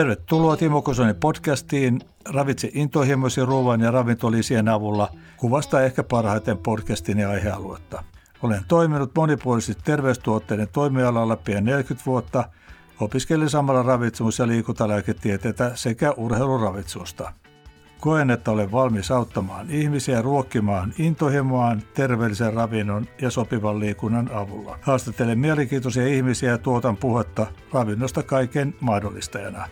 Tervetuloa Timo Kosonen podcastiin. Ravitse intohimoisen ruoan ja ravintolisien avulla kuvasta ehkä parhaiten podcastin ja aihealuetta. Olen toiminut monipuolisesti terveystuotteiden toimialalla pian 40 vuotta, opiskelin samalla ravitsemus- ja liikuntalääketieteitä sekä urheiluravitsusta. Koen, että olen valmis auttamaan ihmisiä ruokkimaan intohimoaan terveellisen ravinnon ja sopivan liikunnan avulla. Haastattelen mielenkiintoisia ihmisiä ja tuotan puhetta ravinnosta kaiken mahdollistajana.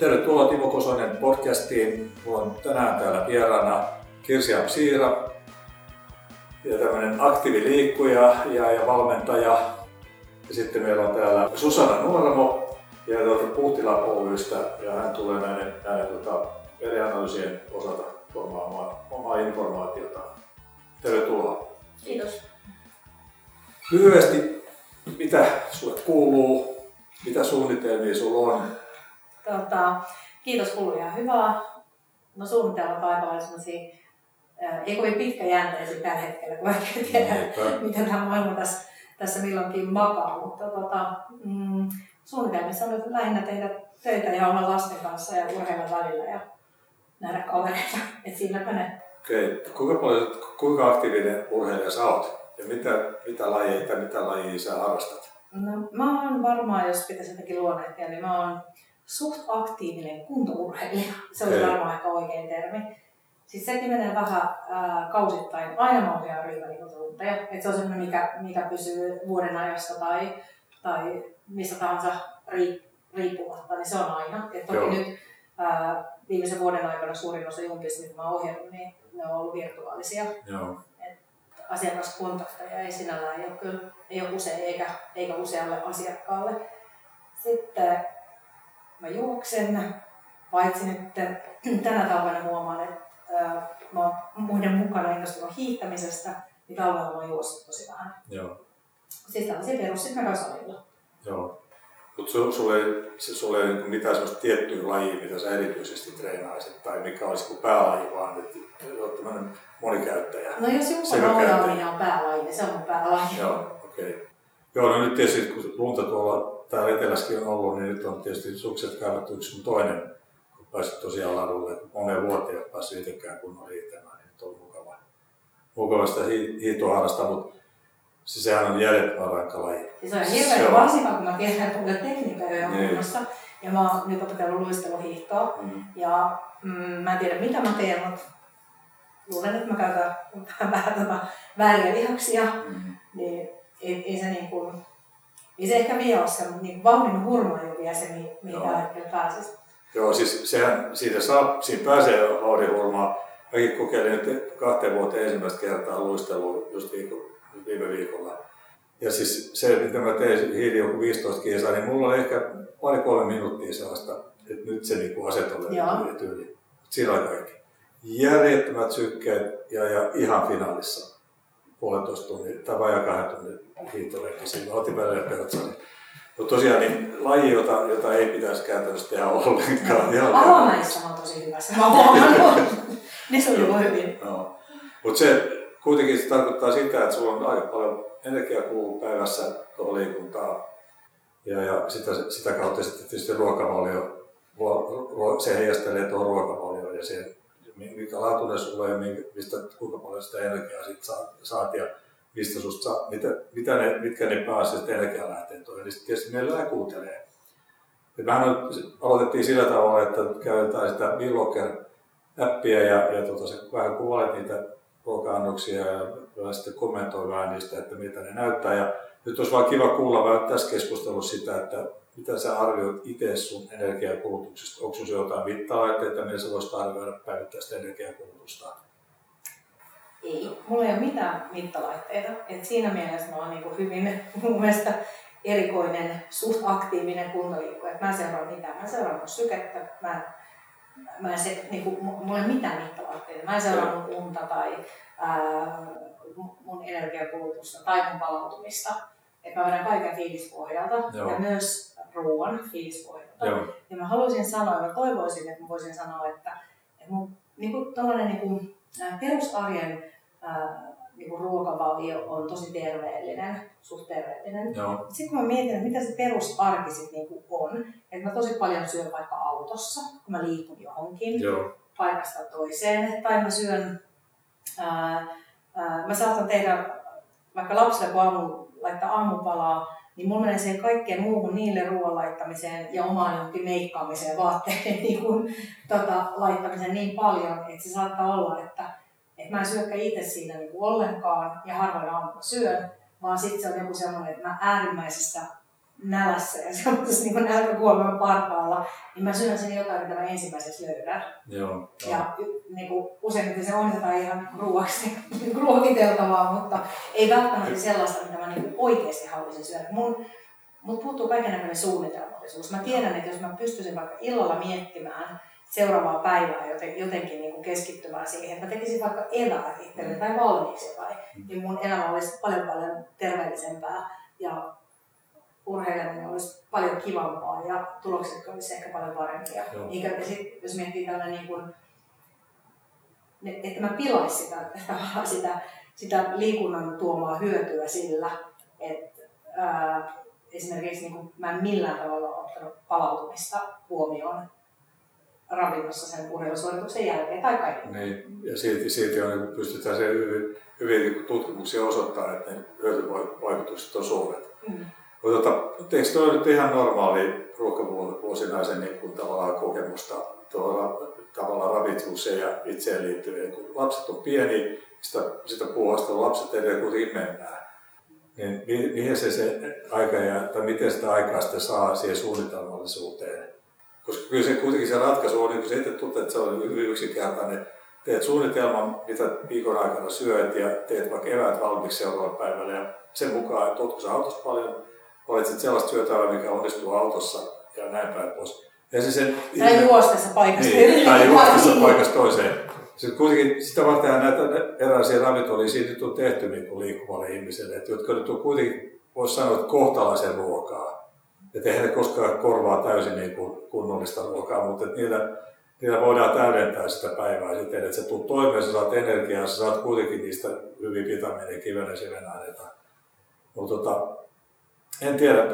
Tervetuloa Timo Kosonen podcastiin. Mulla on tänään täällä vieraana Kirsi Siira ja tämmöinen aktiiviliikkuja ja, ja valmentaja. Ja sitten meillä on täällä Susanna Nuoramo ja tuolta Puhtila Oystä ja hän tulee näiden, näiden tota, verianalyysien osalta tuomaan omaa informaatiota. Tervetuloa. Kiitos. Lyhyesti, mitä sinulle kuuluu, mitä suunnitelmia sinulla on? Tota, kiitos, kuuluu ihan hyvää. No suunnitelmat aika on sellaisia, ei kovin pitkäjänteisiä tällä hetkellä, kun vaikka tiedä, miten tämä maailma tässä, tässä milloinkin makaa. Mutta tota, mm, suunnitelmissa on nyt lähinnä tehdä töitä ja olla lasten kanssa ja urheilla välillä ja nähdä kavereita. Et siinäpä ne. Okei. Okay. Kuinka, paljon, kuinka aktiivinen urheilija sä oot? Ja mitä, mitä lajeja, mitä lajeja sä harrastat? No, mä oon varmaan, jos pitäisi jotenkin luonnehtia, niin mä oon suht aktiivinen kuntourheilija. Se on varmaan aika oikein termi. Siis sekin menee vähän ää, kausittain. Aina mä ohjaan ryhmäliikuntatunteja. Et se on semmoinen, mikä, mikä pysyy vuoden ajasta tai, tai mistä tahansa riippumatta, niin se on aina. Et toki Joo. nyt ää, viimeisen vuoden aikana suurin osa jumpista, mitä mä oon ohjannut, niin ne on ollut virtuaalisia. Joo. Et asiakaskontakteja ei sinällään ei ole, kyllä, ei ole usein eikä, eikä usealle asiakkaalle. Sitten mä juoksen, paitsi nyt tänä talvena huomaan, että ää, mä oon muiden mukana innostunut hiihtämisestä, niin talvella mä oon juossut tosi vähän. Joo. Siis tällaisia perus, sitten mä salilla. Joo. Mutta su, sulla ei, se, sulla ei niin mitään sellaista tiettyä lajia, mitä sä erityisesti treenaisit, tai mikä olisi kuin päälaji, vaan että olet tämmöinen monikäyttäjä. No jos joku nojaaminen on päälaji, niin se on mun päälaji. Joo, okei. Okay. Joo, no nyt tietysti kun lunta tuolla täällä etelässäkin on ollut, niin nyt on tietysti sukset kaivattu yksi sun toinen, kun pääsit tosiaan ladulle. Moneen vuoteen ei ole päässyt itsekään kunnon hiihtämään, niin on mukava, mukava sitä hiihtoharrasta, mutta Siis sehän on järjettömän rankka laji. On hirveän, on... varsinkaan kun mä tiedän, että tekniikka on niin. kunnossa. Ja mä oon nyt opetellut luisteluhiihtoa. Mm. Ja mm, mä en tiedä mitä mä teen, mutta luulen, että mä käytän vähän tota vääriä lihaksia. Mm. Niin ei, ei se niin kuin, ei se ehkä vielä ole mutta niin vauhdin hurma vielä se, mihin tällä hetkellä pääsisi. Joo, siis sehän, siitä saa, siinä pääsee vauhdin hurmaa. Mäkin kokeilin nyt kahteen vuoteen ensimmäistä kertaa luistelua just viikon viime viikolla. Ja siis se, mitä mä tein hiili joku 15 kilsaa, niin mulla oli ehkä pari-kolme minuuttia sellaista, että nyt se niin asetellaan tyyli. Siinä oli kaikki. Järjettömät sykkeet ja, ja ihan finaalissa puolentoista tunnin tai vajaa kahden tunnin hiihtoleikki. Siinä otin välillä pertsani. Mutta tosiaan niin laji, jota, jota ei pitäisi käytännössä tehdä ollenkaan. No, Alamäissä on tosi hyvä. Mä oon ne sujuu hyvin. No. Mutta se, kuitenkin se tarkoittaa sitä, että sulla on aika paljon energiaa kuluu päivässä tuohon liikuntaan. Ja, ja sitä, sitä kautta sitten tietysti ruokavalio, se heijastelee tuohon ruokavalioon ja siihen, mikä laatuinen sulla ja mistä, kuinka paljon sitä energiaa sit saat, saat ja mistä susta saa, mitä, mitä ne, mitkä ne pääasialliset energialähteet on. Eli sitten tietysti meillä kuuntelee. Ja mehän aloitettiin sillä tavalla, että käytetään sitä Billocker-appia ja, ja tota, se vähän kuvailet niitä ruoka-annoksia ja sitten kommentoi vähän niistä, että miltä ne näyttää. Ja nyt olisi vaan kiva kuulla vähän tässä keskustelussa sitä, että mitä sä arvioit itse sun energiakulutuksesta? Onko sinulla jotain mittalaitteita, millä sä voisit arvioida päivittäistä energiakulutusta? Ei, mulla ei ole mitään mittalaitteita. Et siinä mielessä mä oon niin hyvin mun mielestä erikoinen, suht aktiivinen kuntaliikkuja. Mä en seuraa mitään. Mä seuraan mun sykettä, mä mä en se, niin kuin, mulla ei ole mitään mittalaitteita. Mä en seuraa mun unta tai ää, mun energiakulutusta tai mun palautumista. Et mä vedän kaiken fiilispohjalta Joo. ja myös ruoan fiilispohjalta. Joo. Ja mä haluaisin sanoa, mä toivoisin, että mä voisin sanoa, että, että mun niin kuin, niin kuin, perusarjen ää, niin kuin ruokavalio on tosi terveellinen, suht terveellinen. Joo. Sitten kun mä mietin, että mitä se perusarki sitten niin kuin on, että mä tosi paljon syön vaikka autossa, kun mä liikun johonkin Joo. paikasta toiseen, tai mä syön, ää, mä saatan tehdä vaikka lapsille kun aamu, laittaa aamupalaa, niin mulla menee siihen kaikkeen muuhun niille ruoan laittamiseen ja omaan johonkin meikkaamiseen, vaatteiden niin kuin, tota, laittamiseen niin paljon, että se saattaa olla, että, että mä en syökään itse siinä niin ollenkaan ja harvoin aamulla syön, vaan sitten se on joku semmoinen, että mä äärimmäisessä nälässä ja semmoisessa niin nälkäkuoleman parhaalla, niin mä syön sen jotain, mitä mä ensimmäiseksi löydän. Joo. Ja niin kuin, useimmiten se onnetaan ihan ruoaksi niin ruokiteltavaa, mutta ei välttämättä sellaista, mitä mä niin oikeasti haluaisin syödä. Mun, mut puuttuu kaikenlainen suunnitelmallisuus. Mä tiedän, että jos mä pystyisin vaikka illalla miettimään seuraavaa päivää joten, jotenkin niin kuin keskittymään siihen, että mä tekisin vaikka eväät itselleni tai valmiiksi jotain, niin mun elämä olisi paljon paljon terveellisempää ja urheileminen olisi paljon kivampaa ja tulokset olisi ehkä paljon parempia. Joo. Eikä, ja sit, jos miettii tällainen niin kuin, että mä pilaisin sitä, sitä, sitä liikunnan tuomaa hyötyä sillä, että ää, esimerkiksi niin kuin, mä en millään tavalla ottanut palautumista huomioon ravinnossa sen urheilusuorituksen jälkeen tai kaiken. Niin, ja silti, silti on, niin pystytään se hyvin, hyvin niin tutkimuksia osoittaa, että ne hyötyvaikutukset on suuret. Mm. Mutta tota, eikö tuo nyt ihan normaali ruokavuosinaisen niin tavallaan kokemusta tuolla tavallaan ravitsemukseen ja itseen liittyvien, kun lapset on pieni, sitä, sitä puolesta lapset edelleen kuitenkin mennään. Niin mi- mihin se, se aika ja, tai miten sitä aikaa sitten saa siihen suunnitelmallisuuteen? Koska kyllä se kuitenkin se ratkaisu on, niin kuin se itse tuntuu, että se on hyvin yksinkertainen. Teet suunnitelman, mitä viikon aikana syöt ja teet vaikka eväät valmiiksi seuraavalla päivällä ja sen mukaan, että oletko sä autossa paljon, valitset sellaista syötävää, mikä onnistuu autossa ja näin päin pois. Ja se sen, Tai juostessa paikasta. niin, tai juostessa paikasta toiseen. Sitten kuitenkin sitä varten näitä erilaisia ravintolia siitä nyt on tehty niin kuin liikkuvalle ihmiselle, että jotka nyt on kuitenkin, voisi sanoa, että kohtalaisen ruokaa. Että eihän ne koskaan korvaa täysin niin kuin kunnollista ruokaa, mutta että niillä, niillä voidaan täydentää sitä päivää siten, että sä tulet toimeen, sä saat energiaa, sä saat kuitenkin niistä hyvin vitamiineja, kiven ja sivenaineita. Mutta tota, en tiedä,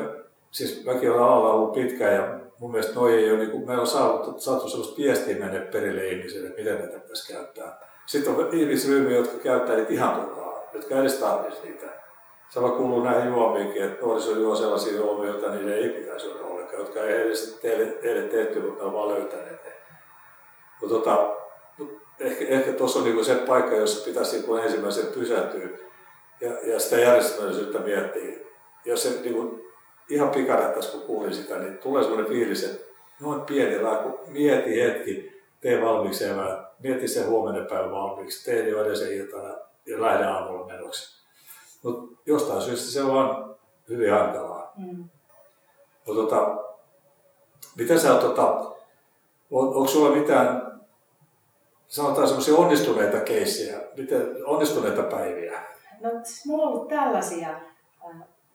siis mäkin olen alalla ollut pitkään ja mun mielestä noi ei ole, niin kuin, meillä on saatu, saatu sellaista viestiä mennä perille ihmisille, että miten näitä pitäisi käyttää. Sitten on ihmisryhmiä, jotka käyttää niitä ihan turhaa, jotka edes tarvitsisi niitä. Sama kuuluu näihin juomiinkin, että nuoriso juo sellaisia juomia, joita niiden ei pitäisi olla ollenkaan, jotka ei edes teille, teille tehty, mutta ne on vaan löytäneet ne. Mutta tota, ehkä, ehkä tuossa on niinku se paikka, jossa pitäisi niinku ensimmäisen pysähtyä ja, ja sitä järjestelmällisyyttä miettiä. Jos se niinku ihan pikarettaisi, kun kuulin sitä, niin tulee sellainen fiilis, että noin pieni raku, mieti hetki, tee valmiiksi evää, mieti sen huomenna päivän valmiiksi, tee jo edellisen iltana ja lähde aamulla menoksi. Mutta jostain syystä se on hyvin hankalaa. Mm. No, tota, mitä sä tota, on, onko sulla mitään, sanotaan semmoisia onnistuneita keissejä, miten, onnistuneita päiviä? No mulla on ollut tällaisia,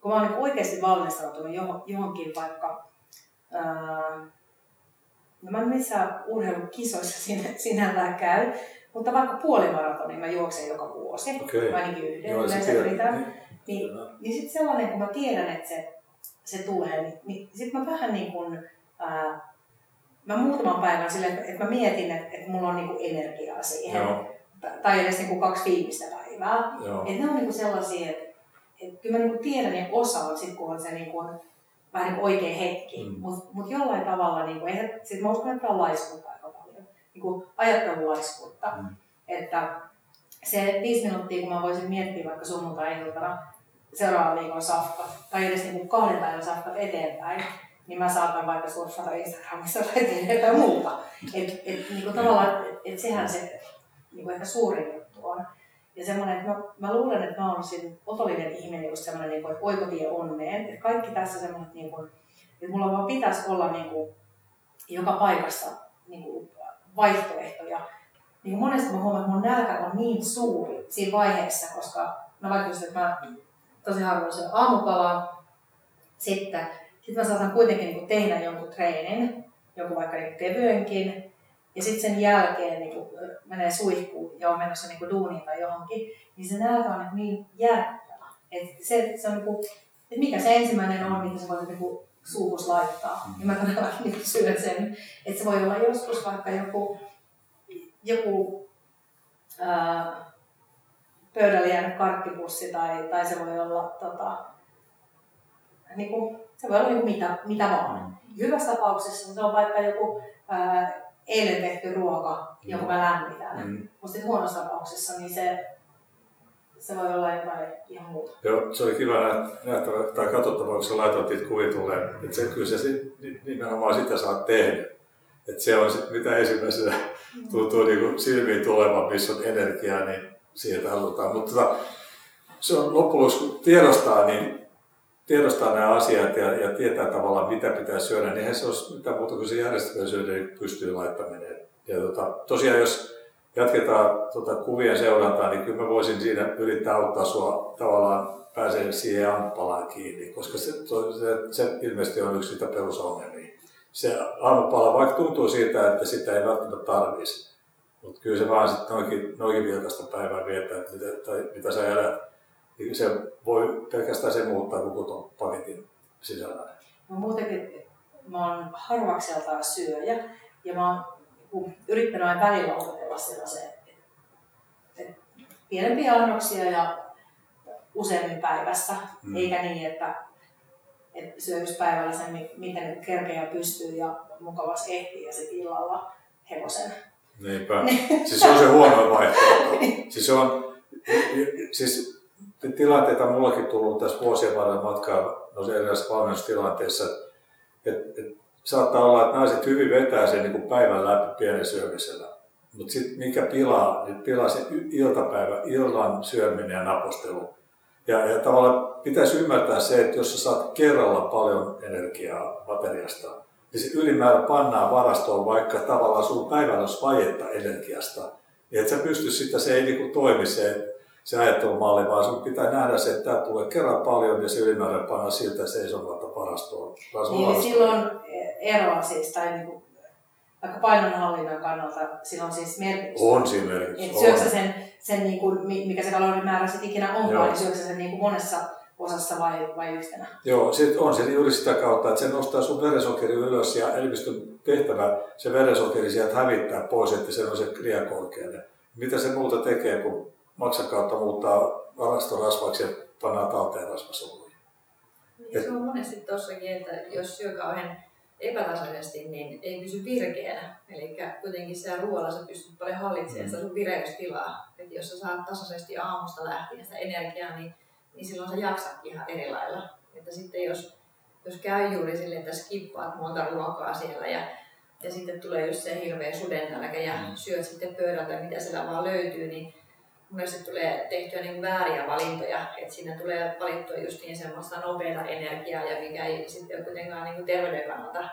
kun mä oon niin oikeasti valmistautunut johon- johonkin vaikka, ää, no mä en missään urheilukisoissa sinä, sinällään käy, mutta vaikka puolimaratonin mä juoksen joka vuosi, Okei. ainakin yhden, Joo, yleensä yritän. Niin. Niin, Kyllä. niin sitten sellainen, kun mä tiedän, että se, se tulee, niin, niin sitten mä vähän niin kuin, ää, mä muutaman päivän silleen, että, että mä mietin, että, että mulla on niin kuin energiaa siihen. Joo, Tai edes niin kuin kaksi viimeistä päivää. joo. Et ne on niinku sellaisia, että et kyllä mä niinku tiedän ja osaan sit, kun on se niinku, vähän niinku oikea hetki. Mm. Mutta mut jollain tavalla, niinku, eihän, sit mä uskon, että on laiskuutta aika paljon. Niinku ajattelulaiskuutta. Mm. Että se viisi minuuttia, kun mä voisin miettiä vaikka sunnuntai-iltana seuraavan viikon safka, tai edes niinku kahden päivän safkat eteenpäin, niin mä saatan vaikka surffata Instagramissa tai tehdä jotain muuta. Et, et, niinku tavallaan, et, et sehän se niinku ehkä suurin juttu on. Ja semmoinen, että mä, mä luulen, että mä oon siinä otollinen ihminen, just semmoinen, niin kuin, että oikotie onneen. Että kaikki tässä semmoinen, niin kuin, että mulla vaan pitäisi olla niin kuin, joka paikassa niin kuin, vaihtoehtoja. Niin monesti mä huomaan, että mun nälkä on niin suuri siinä vaiheessa, koska mä vaikka että mä tosi harvoin syön aamupalaa, sitten sit mä saatan kuitenkin niin kuin, tehdä jonkun treenin, jonkun vaikka niin kevyenkin, ja sitten sen jälkeen niin kun menee suihkuun ja on menossa niin duuniin tai johonkin, niin se nälkä on niin järkyttävä. Että se, se on niin että mikä se ensimmäinen on, mitä sä voit niin suuhus laittaa. Mm. Ja mä todellakin niin syön sen. Että se voi olla joskus vaikka joku, joku ää, pöydälle jäänyt karkkipussi tai, tai se voi olla tota, niin kuin, se voi olla niin kuin mitä, mitä vaan. Hyvässä tapauksessa se on vaikka joku ää, eilen tehty ruoka, jonka mä lämmitän. Mm. Mutta sitten huonossa tapauksessa niin se, se voi olla jotain ihan muuta. Joo, se oli kiva nähtävä, tai katsottavaa, kun sä laitoit niitä kuvia tulee. Että se, kyllä se nimenomaan sitä saa tehdä. Että se on se, mitä ensimmäisenä mm. tuntuu niin silmiin tulevan, missä on energiaa, niin siihen halutaan. Mutta tota, se on loppujen kun tiedostaa, niin tiedostaa nämä asiat ja, ja tietää tavallaan mitä pitää syödä, niin eihän se olisi mitään muuta kuin se järjestelmä syödä, niin pystyy laittamaan. Ja tota, tosiaan jos jatketaan tota kuvien seurantaa, niin kyllä mä voisin siinä yrittää auttaa sua tavallaan pääsee siihen aamuppalaan kiinni, koska se, se, se ilmeisesti on yksi sitä perusongelmia. Se aamupala, vaikka tuntuu siitä, että sitä ei välttämättä tarvitsisi, mutta kyllä se vaan sitten noinkin, noinkin vilkasta päivää viettää, että mitä, tai mitä sä elät, niin se voi pelkästään se muuttaa koko tuon paketin sisällä. No muutenkin mä oon harvakseltaan syöjä ja mä oon yrittänyt aina välillä opetella sellaisen, että, että pienempiä annoksia ja useammin päivässä, mm. eikä niin, että, että syöisi päivällä sen, miten kerkeä pystyy ja mukavasti ehtii ja sitten illalla hevosen. Niinpä. siis se on se huono vaihtoehto. siis on, siis tilanteita mullakin tullut tässä vuosien varrella matkaa no erilaisissa valmennustilanteissa, että et, saattaa olla, että naiset hyvin vetää sen niin kuin päivän läpi pienen syömisellä. Mutta sitten mikä pilaa, niin pilaa se iltapäivä, illan syöminen ja napostelu. Ja, ja tavallaan pitäisi ymmärtää se, että jos sä saat kerralla paljon energiaa bateriasta, niin se ylimäärä pannaan varastoon, vaikka tavallaan sun päivällä olisi vajetta energiasta. Niin että sä pysty sitä, se ei niin toimi se, se ajattelumalli, vaan sun pitää nähdä se, että tämä tulee kerran paljon ja se ylimäärä pannaan siltä seisomatta varastoon. Niin, niin silloin eroa siis, tai niin kuin, vaikka painonhallinnan kannalta, sillä on siis merkitystä. On siinä merkitystä. Että syöksä sen, sen niin kuin, mikä se kalorimäärä sitten ikinä onkaan, niin syöksä sen niin kuin monessa osassa vai, vai yhtenä? Joo, sit on se juuri sitä kautta, että se nostaa sun verensokeri ylös ja elvistön tehtävä se verensokeri sieltä hävittää pois, että se on se korkealle. Mitä se muuta tekee, kun maksan kautta muuttaa varastorasvaksi ja pannaan talteen rasvasoluja? Niin, se on monesti tossakin, että jos syö kauhean epätasaisesti, niin ei pysy virkeänä. Eli kuitenkin siellä ruoalla sä pystyt paljon hallitsemaan sitä sun vireystilaa. Et jos sä saat tasaisesti aamusta lähtien sitä energiaa, niin, niin silloin sä jaksat ihan eri lailla. Että sitten jos, jos käy juuri silleen, että skippaat monta ruokaa siellä ja, ja sitten tulee just se hirveä sudennälkä ja mm. syöt sitten pöydältä, mitä siellä vaan löytyy, niin monesti tulee tehtyä niin vääriä valintoja, että siinä tulee valittua just niin semmoista nopeaa energiaa ja mikä ei sitten ole kuitenkaan niin terveyden kannalta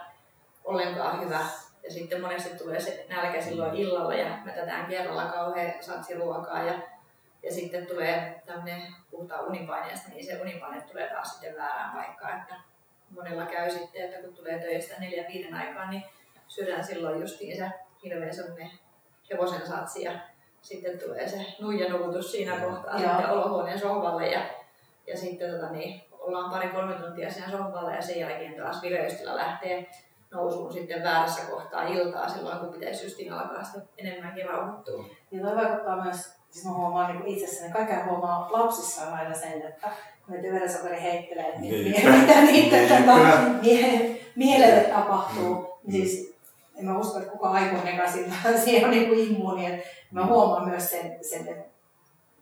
ollenkaan hyvä. Ja sitten monesti tulee se nälkä silloin illalla ja tätään kerralla kauhean satsi ruokaa ja, ja sitten tulee tämmöinen, puhutaan unipaineesta, niin se unipaine tulee taas sitten väärään paikkaan. Että monella käy sitten, että kun tulee töistä neljän viiden aikaan, niin syödään silloin justiin se hirveä semmoinen hevosen satsi ja sitten tulee se nuijanuutus siinä kohtaa ja. sitten olohuoneen sohvalle ja, ja sitten tota, niin, ollaan pari-kolme tuntia siinä sohvalla ja sen jälkeen taas vireystila lähtee nousuun sitten väärässä kohtaa iltaa silloin, kun pitäisi justiin alkaa sitten enemmänkin rauhoittua. Ja toi vaikuttaa myös, siis mä huomaan niin itsessäni, kaiken huomaa lapsissa on aina sen, että kun ne verensokeri heittelee, niin, niin. mitä niiden niin. mielelle tapahtuu. Mm. Siis en mä usko, että kukaan aikuinenkaan siihen on niin kuin immuuni. Et mä huomaan myös sen, sen että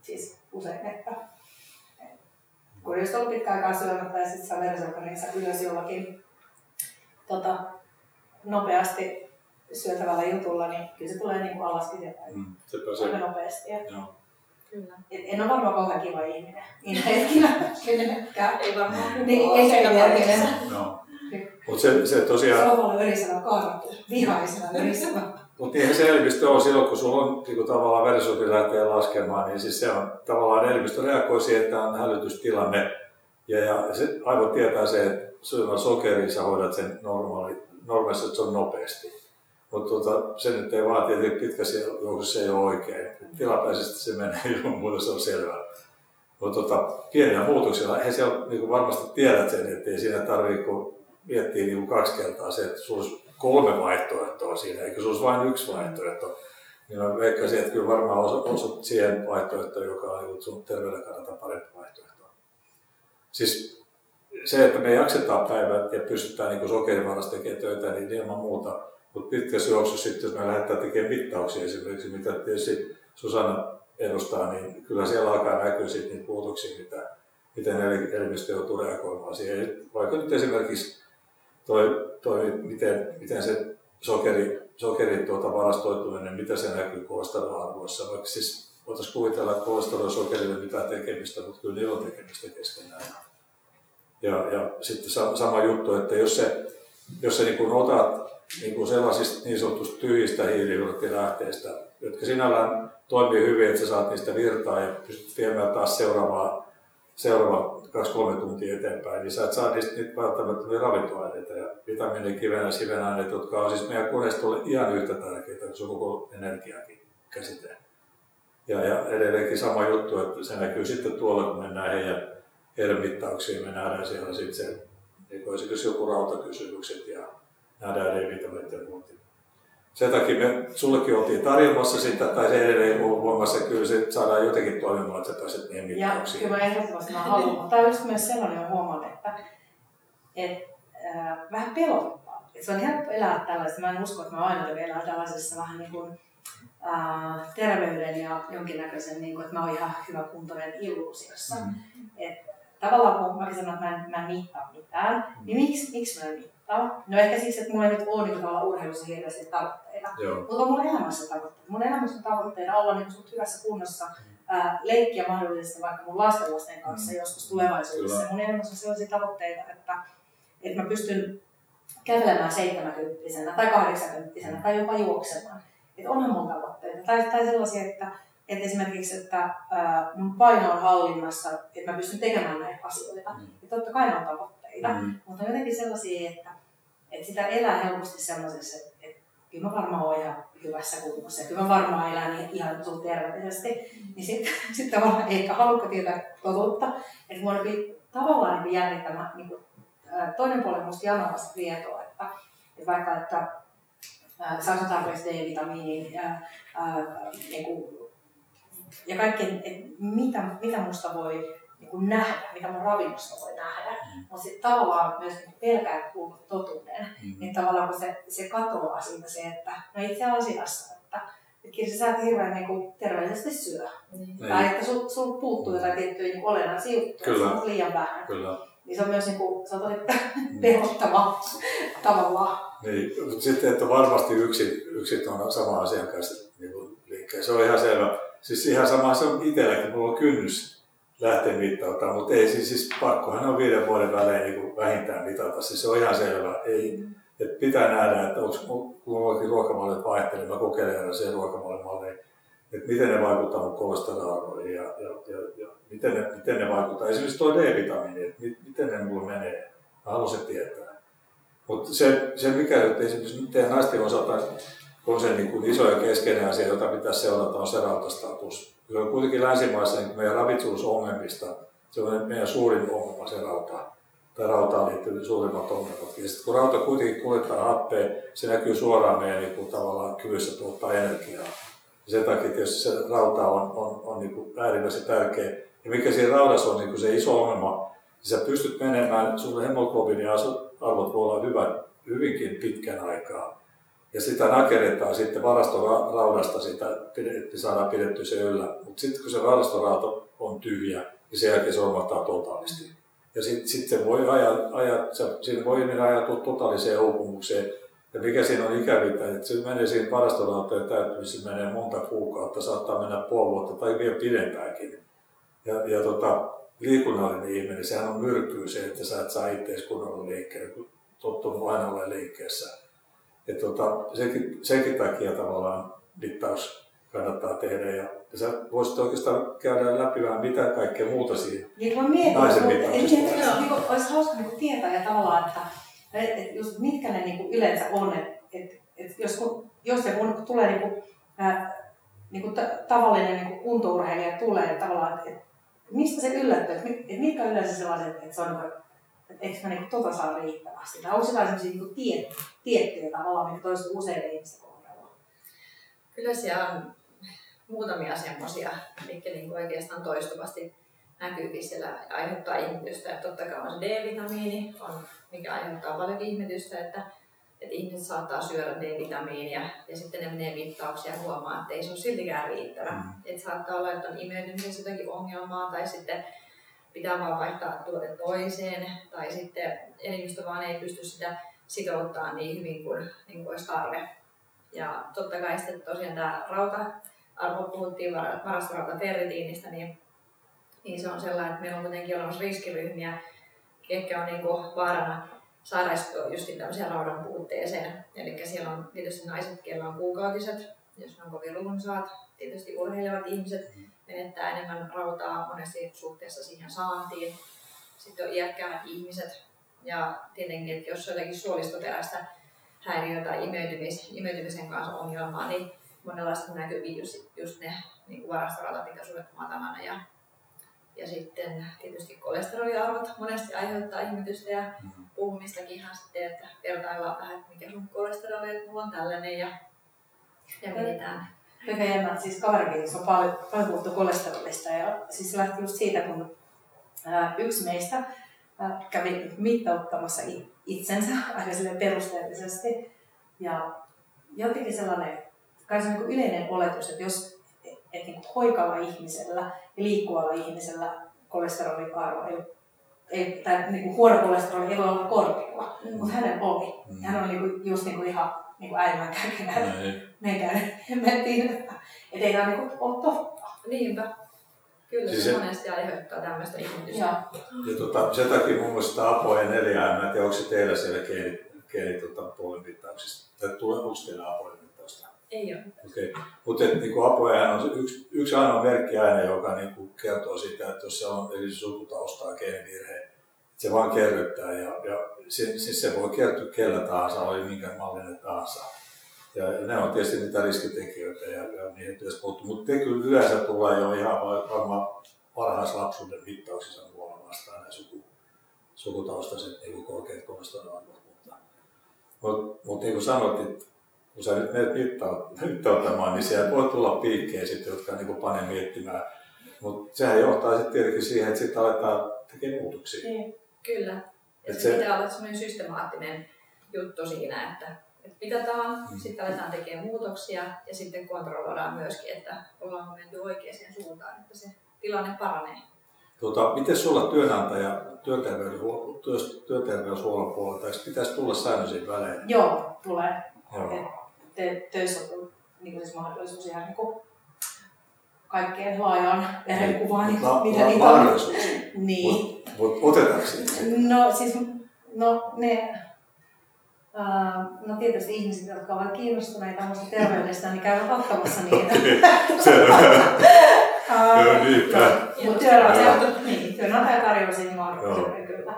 siis usein, että kun jos on pitkä aikaa syömättä ja sitten saa verensokkerinsa ylös jollakin tota, nopeasti syötävällä jutulla, niin kyllä se tulee niin kuin alaskin sieltä mm, aika nopeasti. Et, Kyllä. Et en ole varmaan kauhean kiva ihminen. Niin hetkinä kenellekään. Ei varmaan. Niin, ei se No. Mutta se, se tosiaan... Samalla verisellä kaadattu, vihaisena verisellä. Mutta niinhän se elpistö on silloin, kun sulla on niin tavallaan verisuti lähtee laskemaan, niin siis se on tavallaan elpistö reagoi siihen, että on hälytystilanne. Ja, ja se aivan tietää se, että syömällä sokeria sä hoidat sen normaali, normaalisti, että se on nopeasti. mutta tota, se nyt ei vaan tietenkin pitkässä joukossa ei ole oikein. Tilapäisesti se menee ilman muuta, se on selvää. Mutta tota, pieniä muutoksia, he siellä niin varmasti tiedät sen, että ei siinä tarvitse miettiä niin kaksi kertaa se, että sulla olisi kolme vaihtoehtoa siinä, eikä se olisi vain yksi vaihtoehto. Niin mä veikkaisin, että kyllä varmaan osut siihen vaihtoehtoon, joka on niin sun terveyden kannalta parempi vaihtoehto. Siis se, että me jaksetaan päivät ja pystytään niin sokerivarassa tekemään töitä, niin ilman muuta. Mutta pitkässä juoksussa sitten, jos me lähdetään tekemään mittauksia esimerkiksi, mitä tietysti Susanna edustaa, niin kyllä siellä alkaa näkyä sitten niitä muutoksia, mitä, miten elimistö joutuu reagoimaan siihen. Vaikka nyt esimerkiksi toi, toi miten, miten se sokeri, sokerin tuota varastoituminen, mitä se näkyy kolesteroliarvoissa, vaikka siis voitaisiin kuvitella, että kolesterol sokerille mitään tekemistä, mutta kyllä niillä on tekemistä keskenään. Ja, ja sitten sama juttu, että jos se, jos se niin otat niin kuin sellaisista niin sanotusta tyhjistä hiilihydraattilähteistä, jotka sinällään toimii hyvin, että sä saat niistä virtaa ja pystyt viemään taas seuraavaa, seuraava 2-3 tuntia eteenpäin, niin sä et saa niistä niitä välttämättömiä ravintoaineita ja vitamiini, kivenä, sivenaineet, jotka on siis meidän koneistolle ihan yhtä tärkeitä kuin se koko energiakin käsite. Ja, ja edelleenkin sama juttu, että se näkyy sitten tuolla, kun mennään heidän, heidän mittauksiin, me nähdään siellä sitten se, niin esimerkiksi joku rautakysymykset ja nähdään D-vitamiinit ja sen takia me sullekin oltiin tarjoamassa sitä, tai se edelleen on voimassa, kyllä se saadaan jotenkin toimimaan, että sä pääset niihin mittauksiin. Ja kyllä mä ehdottomasti mä haluan. Tämä on just myös sellainen, että huomaan, että, että äh, vähän pelottaa. Että se on helppo elää tällaisessa. Mä en usko, että mä aina elää tällaisessa vähän niin kuin, äh, terveyden ja jonkinnäköisen, niin kuin, että mä oon ihan hyvä kuntoinen illuusiossa. Mm. Et, tavallaan kun mä sanon, että mä en, mä en mittaa mitään, niin miksi, miksi mä en mittaa? No ehkä siksi, että mulla ei nyt ole niin tavallaan urheilussa hirveästi tavoitteita. Joo. Mutta on mun elämässä tavoitteita. Mun elämässä on tavoitteena olla niin sut hyvässä kunnossa, ää, leikkiä mahdollisesti vaikka mun lasten lasten kanssa mm. joskus tulevaisuudessa. Kyllä. Mun elämässä on sellaisia tavoitteita, että, että mä pystyn kävelemään 70 tai 80 tai jopa juoksemaan. Että onhan mun tavoitteita. Tai, tai sellaisia, että, että esimerkiksi, että ää, mun paino on hallinnassa, että mä pystyn tekemään näitä asioita. Mm. Ja totta kai on tavoitteita, mm. mutta on jotenkin sellaisia, että et sitä elää helposti että et, kyllä mä varmaan oon ihan hyvässä kunnossa ja kyllä mä varmaan elän ihan sun terveellisesti. Niin sitten sit tavallaan eikä halukka tietää totuutta. Että mua on tavallaan niin jännittämään niin kuin, toinen puoli musta janovasta tietoa, että, että vaikka että saako tarpeeksi D-vitamiinin ja, ää, niin kuin, ja kaikkien, että mitä, mitä musta voi niin kuin nähdä, mitä mun ravinnosta voi nähdä. Mm. Mutta sitten tavallaan myös niin pelkää kuulla totuuden, mm. niin tavallaan kun se, se katoaa siitä se, että no itse asiassa, että, kyllä sä saat hirveän niin kuin, terveellisesti syö. Mm. Tai että sul, sul puuttuu jotain tiettyjä niin olennaisia juttuja, se on liian vähän. Kyllä. Niin se on myös niin kuin, se on tosi mm. pelottava tavallaan. Niin, sitten että varmasti yksi, yksi on sama asiakas niin liikkeen. Se on ihan selvä. Siis ihan sama se on itselläkin, mulla on kynnys lähteä mittauttamaan, mutta ei siis, siis pakkohan on viiden vuoden välein niin vähintään mitata, siis se on ihan selvä. Ei, että pitää nähdä, että onko, kun mullakin ruokamallit vaihtelee, mä kokeilen aina sen ruokamallimalleja, että miten ne vaikuttaa mun kolesteroliin ja, ja, ja, ja, miten, ne, miten ne vaikuttaa. Esimerkiksi tuo D-vitamiini, että miten ne mulle menee, mä haluan tietää. Mutta se, se mikä nyt esimerkiksi teidän naisten osalta on se niin kuin iso ja keskeinen asia, jota pitäisi seurata, on se rautastatus on kuitenkin länsimaissa niin meidän ravitsemusongelmista se on meidän suurin ongelma se rauta. Tai rautaan liittyvät suurimmat ongelmat. Ja sitten kun rauta kuitenkin kuljettaa happea, se näkyy suoraan meidän niin kuin, tavallaan kyvyssä tuottaa energiaa. Ja sen takia tietysti se rauta on, on, on niin kuin äärimmäisen tärkeä. Ja mikä siinä raudassa on niin kuin se iso ongelma, niin sä pystyt menemään, sun arvot voi olla hyvä, hyvinkin pitkän aikaa ja sitä nakerretaan sitten varastoraudasta, sitä, että saadaan pidetty se yllä. Mutta sitten kun se varastorauta on tyhjä, niin sen jälkeen se romahtaa totaalisti. Ja sitten sit se voi ajaa, ajaa, siinä voi niin ajatua totaaliseen uupumukseen. Ja mikä siinä on ikävintä, että se menee siinä varastorautojen täyttymisessä menee monta kuukautta, saattaa mennä puoli vuotta tai vielä pidempäänkin. Ja, ja tota, liikunnallinen ihminen, sehän on myrkkyy se, että sä et saa itseäsi kunnolla liikkeelle, kun tottunut aina olemaan liikkeessä et tota, senkin, senkin takia tavallaan mittaus kannattaa tehdä. Ja, ja sä voisit oikeastaan käydä läpi vähän mitä kaikkea muuta siinä niin, mä mietin, naisen mittauksesta. Niin, niin, olisi hauska niin tietää ja tavallaan, että, että just mitkä ne niin yleensä on, että, että, et jos, kun, jos ja kun tulee niin kuin, ää, niin kuin t- tavallinen niin kuin kuntourheilija tulee tavallaan, että et, mistä se yllättyy, että et mitkä yleensä sellaiset, että se on että eikö mä niin tota saa riittävästi, tai onko jotain sellaisia niin tiet, tiettyjä tavallaan, mitkä toistuu usein ihmisten kohdalla? Kyllä siellä on muutamia semmoisia, mitkä niin oikeastaan toistuvasti näkyykin siellä aiheuttaa ihmetystä. Että totta kai on se D-vitamiini, on, mikä aiheuttaa paljon ihmetystä, että, että ihmiset saattaa syödä D-vitamiinia ja sitten ne menee mittauksia ja huomaa, että ei se ole siltikään riittävä. Mm. Että saattaa olla, että on imeytymisessä jotakin ongelmaa tai sitten pitää vaan vaihtaa tuote toiseen tai sitten elimistö vaan ei pysty sitä sitouttaa niin hyvin kuin, niin kuin olisi tarve. Ja totta kai sitten tosiaan tämä rauta, arvo puhuttiin varastorauta ferritiinistä, niin niin se on sellainen, että meillä on kuitenkin olemassa riskiryhmiä, ketkä on niin kuin vaarana sairastua just tämmöiseen raudan puutteeseen. Eli siellä on tietysti naiset, joilla on kuukautiset, jos ne on kovin runsaat. Tietysti urheilevat ihmiset menettää enemmän rautaa monesti suhteessa siihen saantiin. Sitten on iäkkäämmät ihmiset. Ja tietenkin, että jos on jotakin suolistoterästä häiriötä tai imeytymis, imeytymisen kanssa ongelmaa, niin monenlaista näkyy just, just ne niin varastorautatikaisuudet matalana ja ja sitten tietysti kolesteroliarvot monesti aiheuttaa ihmetystä ja mm-hmm. puhumistakin ihan sitten, että vertaillaan vähän, että mikä sun kolesteroli, että mulla on tällainen ja, ja mietitään. Jännä, siis kaverikin on paljon, paljon puhuttu kolesterolista ja siis se lähti just siitä, kun ää, yksi meistä ää, kävi mittauttamassa itsensä aika perusteellisesti ja jotenkin sellainen, kai se on niin yleinen oletus, että jos että niin hoikalla ihmisellä ja liikkuvalla ihmisellä kolesterolin arvo ei, ei tai niin kuin huono kolesteroli ei voi olla korkealla, mm. mutta hänellä oli. Mm. Hän oli niin kuin, just niin kuin ihan niin kuin äidin kärkenä. Meikään hemmettiin, että ei tämä niin kuin ole totta. Niinpä. Kyllä siis se, se monesti aiheuttaa tämmöistä ihmetystä. Ja, ja tota, sen takia mun mielestä Apo ja neljä, en tiedä, onko se teillä siellä geeni, geeni tota, puolenpittauksista, tai tulee, onko teillä Apo ei ole. Okay. Mutta niin apuajahan on yksi, yksi ainoa merkki aina, joka niin kuin kertoo sitä, että jos se on eli sukutaustaa geenivirhe, se vaan kerryttää ja, ja se, siis se voi kertyä kellä tahansa, oli minkä mallinen tahansa. Ja, ne on tietysti niitä riskitekijöitä ja, ja niihin pitäisi puuttua. Mutta kyllä yleensä tulee jo ihan varmaan varhaislapsuuden mittauksissa huono vastaan nämä suku, sukutaustaiset niin korkeat kolesteroliarvot. Mutta, mutta, mutta niin kuin sanoit, että kun sä nyt menet mittauttamaan, niin siellä voi tulla piikkejä sitten, jotka niin kuin panee miettimään. Mutta sehän johtaa sitten tietenkin siihen, että sitten aletaan tekemään muutoksia. Niin, kyllä. Ja se, se pitää olla sellainen systemaattinen juttu siinä, että, että mitataan, mm. sitten aletaan tekemään muutoksia ja sitten kontrolloidaan myöskin, että ollaan menty oikeaan suuntaan, että se tilanne paranee. Tuota, miten sulla työnantaja työterveyshuollon puolelta, pitäisi tulla säännöllisiin välein? Joo, tulee. Joo te, töissä on niin siis mahdollisuus ihan niin kuin kaikkeen laajaan verenkuvaan. Niin, mitä niitä on. Niin. Otetaanko No siis, no ne, Uh, no tietysti ihmiset, jotka ovat kiinnostuneita omasta terveydestä, niin käyvät ottamassa niitä. Selvä. Joo, niinpä. Mutta työnantaja, niin, siihen mahdollisuuden kyllä.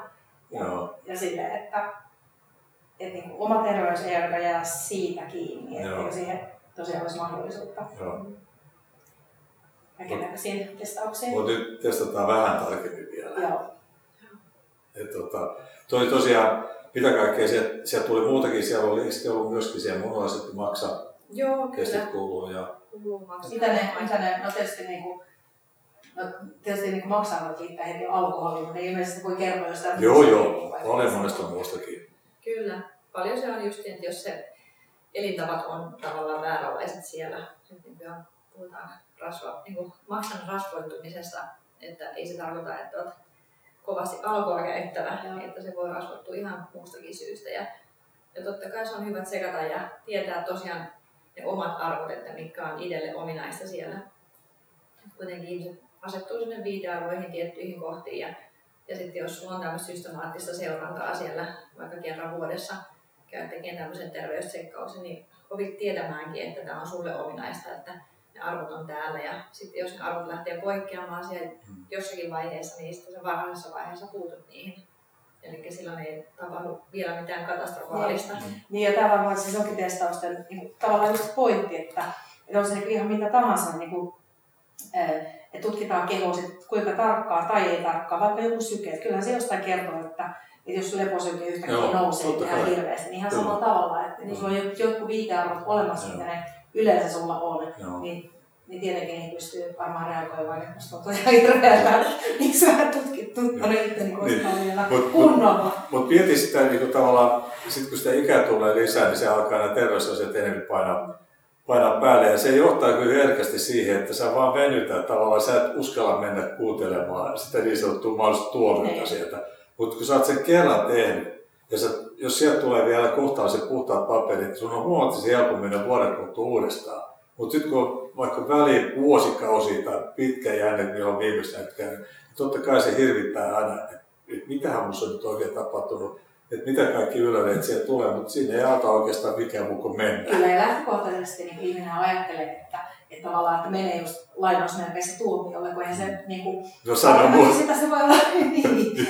Ja, Joo. ja silleen, että että niin kuin oma terveys ei ainakaan jää siitä kiinni, että siihen tosiaan olisi mahdollisuutta. Joo. Kaikennäköisiin testauksiin. Mutta nyt testataan vähän tarkemmin vielä. Joo. Et, tota, toi tosiaan, mitä kaikkea sieltä, sieltä tuli muutakin, siellä oli, eikö ollut myöskin siellä munuaiset maksa Joo, kyllä. kuuluu ja... Mitä ne, mitä ne, no tietysti niin kuin, no, tietysti niin kuin maksavat liittää heti alkoholiin, mutta ilmeisesti voi kertoa jostain Joo, joo, paljon monesta muustakin. Kyllä. Paljon se on just, että jos se elintavat on tavallaan vääränlaiset siellä, nyt nykyään puhutaan rasva, niin kuin maksan rasvoittumisesta, että ei se tarkoita, että olet kovasti alkoa käyttävä, Joo. että se voi rasvoittua ihan muustakin syystä. Ja, ja totta kai se on hyvä sekata ja tietää tosiaan ne omat arvot, että mitkä on itselle ominaista siellä. Kuitenkin ihmiset asettuu sinne viitearvoihin tiettyihin kohtiin ja ja sitten jos sulla on tämmöistä systemaattista seurantaa siellä vaikka kerran vuodessa, käyt tekemään tämmöisen terveystsekkauksen, niin opit tietämäänkin, että tämä on sulle ominaista, että ne arvot on täällä. Ja sitten jos ne arvot lähtee poikkeamaan siellä mm. jossakin vaiheessa, niin sitten se varhaisessa vaiheessa puutut niihin. Eli silloin ei tapahdu vielä mitään katastrofaalista. Niin, niin ja tämä varmaan siis onkin testausten niin tavallaan just pointti, että, että on se niin ihan mitä tahansa, niin kuin, että tutkitaan kehoa sit, kuinka tarkkaa tai ei tarkkaa, vaikka joku syke. Että kyllähän se jostain kertoo, että, että jos leposyke yhtäkkiä Joo, nousee ihan hirveästi, niin ihan samalla tavalla, että niin sulla on joku viitearvot olemassa, mitä ne yleensä sulla on, Joo. niin niin tietenkin pystyy varmaan reagoimaan, että musta tuntuu ihan hirveältä, miksi vähän tutkittu tuonne itse niin koskaan vielä mut, kunnolla. Mutta mut mieti sitä niin kuin tavallaan, sit kun sitä ikää tulee lisää, niin se alkaa nämä terveysasiat enemmän painaa, painaa päälle. Ja se johtaa kyllä herkästi siihen, että sä vaan venytät tavallaan, sä et uskalla mennä kuuntelemaan sitä niin sanottua mahdollista tuomiota niin. sieltä. Mutta kun sä oot sen kerran tehnyt, ja sä, jos sieltä tulee vielä kohtaan puhtaat paperit, niin sun on huomattavasti helpompi mennä vuoden kuluttua uudestaan. Mutta sitten kun vaikka väliin vuosikausi tai pitkä jänne, niin on viimeistään käynyt, niin totta kai se hirvittää aina, että et mitähän minussa on nyt oikein tapahtunut, että mitä kaikki ylöreet sieltä tulee, mutta siinä ei auta oikeastaan mikään muu kuin mennä. Kyllä, ja lähtökohtaisesti niin ihminen ajattelee, että, että tavallaan, että menee just lainausmerkeissä tuomiolle, kun ei se niin kuin, no, sano sitä se voi olla niin,